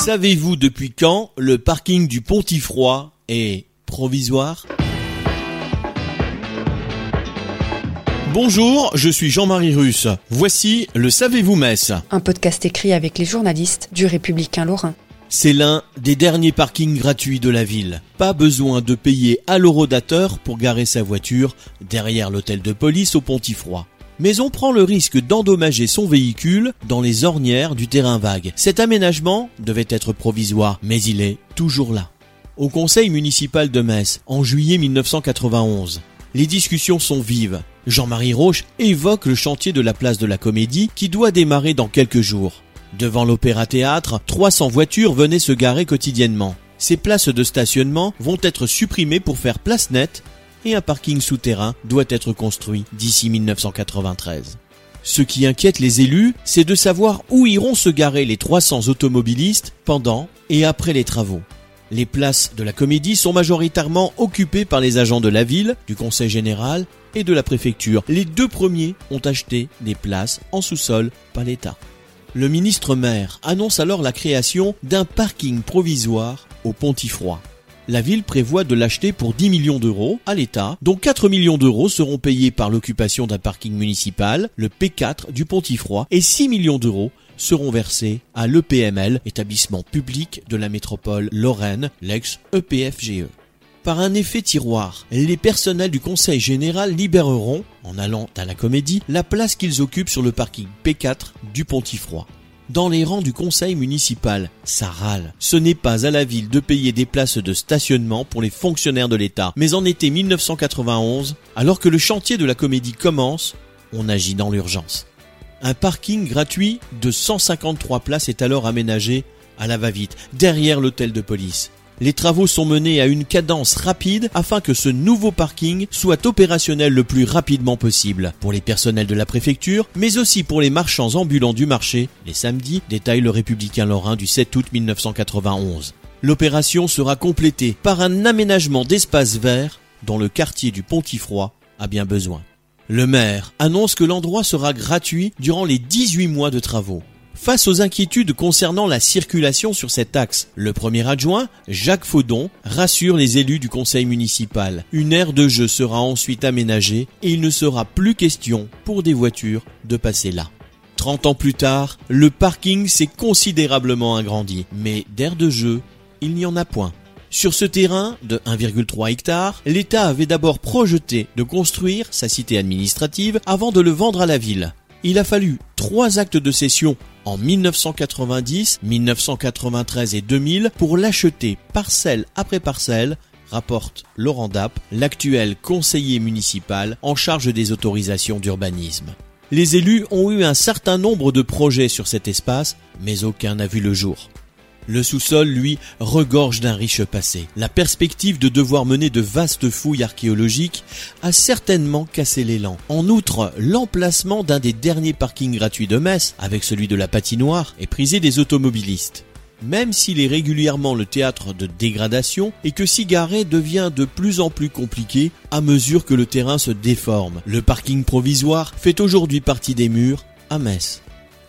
Savez-vous depuis quand le parking du Pontifroy est provisoire? Bonjour, je suis Jean-Marie Russe. Voici le Savez-vous Metz Un podcast écrit avec les journalistes du Républicain Lorrain. C'est l'un des derniers parkings gratuits de la ville. Pas besoin de payer à l'horodateur pour garer sa voiture derrière l'hôtel de police au Pontifroy. Mais on prend le risque d'endommager son véhicule dans les ornières du terrain vague. Cet aménagement devait être provisoire, mais il est toujours là. Au conseil municipal de Metz, en juillet 1991, les discussions sont vives. Jean-Marie Roche évoque le chantier de la place de la Comédie qui doit démarrer dans quelques jours. Devant l'Opéra-Théâtre, 300 voitures venaient se garer quotidiennement. Ces places de stationnement vont être supprimées pour faire place nette et un parking souterrain doit être construit d'ici 1993. Ce qui inquiète les élus, c'est de savoir où iront se garer les 300 automobilistes pendant et après les travaux. Les places de la comédie sont majoritairement occupées par les agents de la ville, du conseil général et de la préfecture. Les deux premiers ont acheté des places en sous-sol par l'État. Le ministre maire annonce alors la création d'un parking provisoire au Pontifroy. La ville prévoit de l'acheter pour 10 millions d'euros à l'État, dont 4 millions d'euros seront payés par l'occupation d'un parking municipal, le P4 du Pontifroy, et 6 millions d'euros seront versés à l'EPML, établissement public de la métropole Lorraine, l'ex-EPFGE. Par un effet tiroir, les personnels du Conseil général libéreront, en allant à la comédie, la place qu'ils occupent sur le parking P4 du Pontifroy. Dans les rangs du conseil municipal, ça râle. Ce n'est pas à la ville de payer des places de stationnement pour les fonctionnaires de l'État. Mais en été 1991, alors que le chantier de la comédie commence, on agit dans l'urgence. Un parking gratuit de 153 places est alors aménagé à la va-vite, derrière l'hôtel de police. Les travaux sont menés à une cadence rapide afin que ce nouveau parking soit opérationnel le plus rapidement possible pour les personnels de la préfecture, mais aussi pour les marchands ambulants du marché, les samedis, détaille le républicain lorrain du 7 août 1991. L'opération sera complétée par un aménagement d'espaces verts dont le quartier du Pontifroy a bien besoin. Le maire annonce que l'endroit sera gratuit durant les 18 mois de travaux. Face aux inquiétudes concernant la circulation sur cet axe, le premier adjoint, Jacques Faudon, rassure les élus du conseil municipal. Une aire de jeu sera ensuite aménagée et il ne sera plus question pour des voitures de passer là. 30 ans plus tard, le parking s'est considérablement agrandi, mais d'aire de jeu, il n'y en a point. Sur ce terrain de 1,3 hectares, l'État avait d'abord projeté de construire sa cité administrative avant de le vendre à la ville. Il a fallu trois actes de cession en 1990, 1993 et 2000 pour l'acheter parcelle après parcelle rapporte Laurent Dapp, l'actuel conseiller municipal en charge des autorisations d'urbanisme. Les élus ont eu un certain nombre de projets sur cet espace, mais aucun n'a vu le jour. Le sous-sol, lui, regorge d'un riche passé. La perspective de devoir mener de vastes fouilles archéologiques a certainement cassé l'élan. En outre, l'emplacement d'un des derniers parkings gratuits de Metz, avec celui de la patinoire, est prisé des automobilistes. Même s'il est régulièrement le théâtre de dégradation et que Cigaret devient de plus en plus compliqué à mesure que le terrain se déforme, le parking provisoire fait aujourd'hui partie des murs à Metz.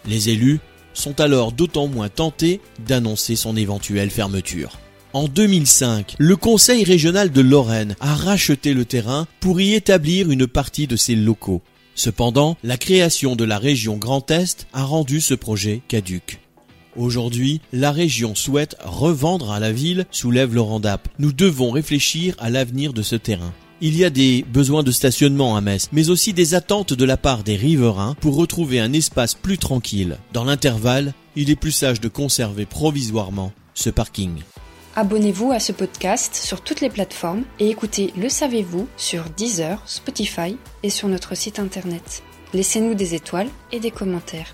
Les élus sont alors d'autant moins tentés d'annoncer son éventuelle fermeture. En 2005, le Conseil régional de Lorraine a racheté le terrain pour y établir une partie de ses locaux. Cependant, la création de la région Grand Est a rendu ce projet caduque. Aujourd'hui, la région souhaite revendre à la ville, soulève Laurent Dapp. Nous devons réfléchir à l'avenir de ce terrain. Il y a des besoins de stationnement à Metz, mais aussi des attentes de la part des riverains pour retrouver un espace plus tranquille. Dans l'intervalle, il est plus sage de conserver provisoirement ce parking. Abonnez-vous à ce podcast sur toutes les plateformes et écoutez Le Savez-vous sur Deezer, Spotify et sur notre site internet. Laissez-nous des étoiles et des commentaires.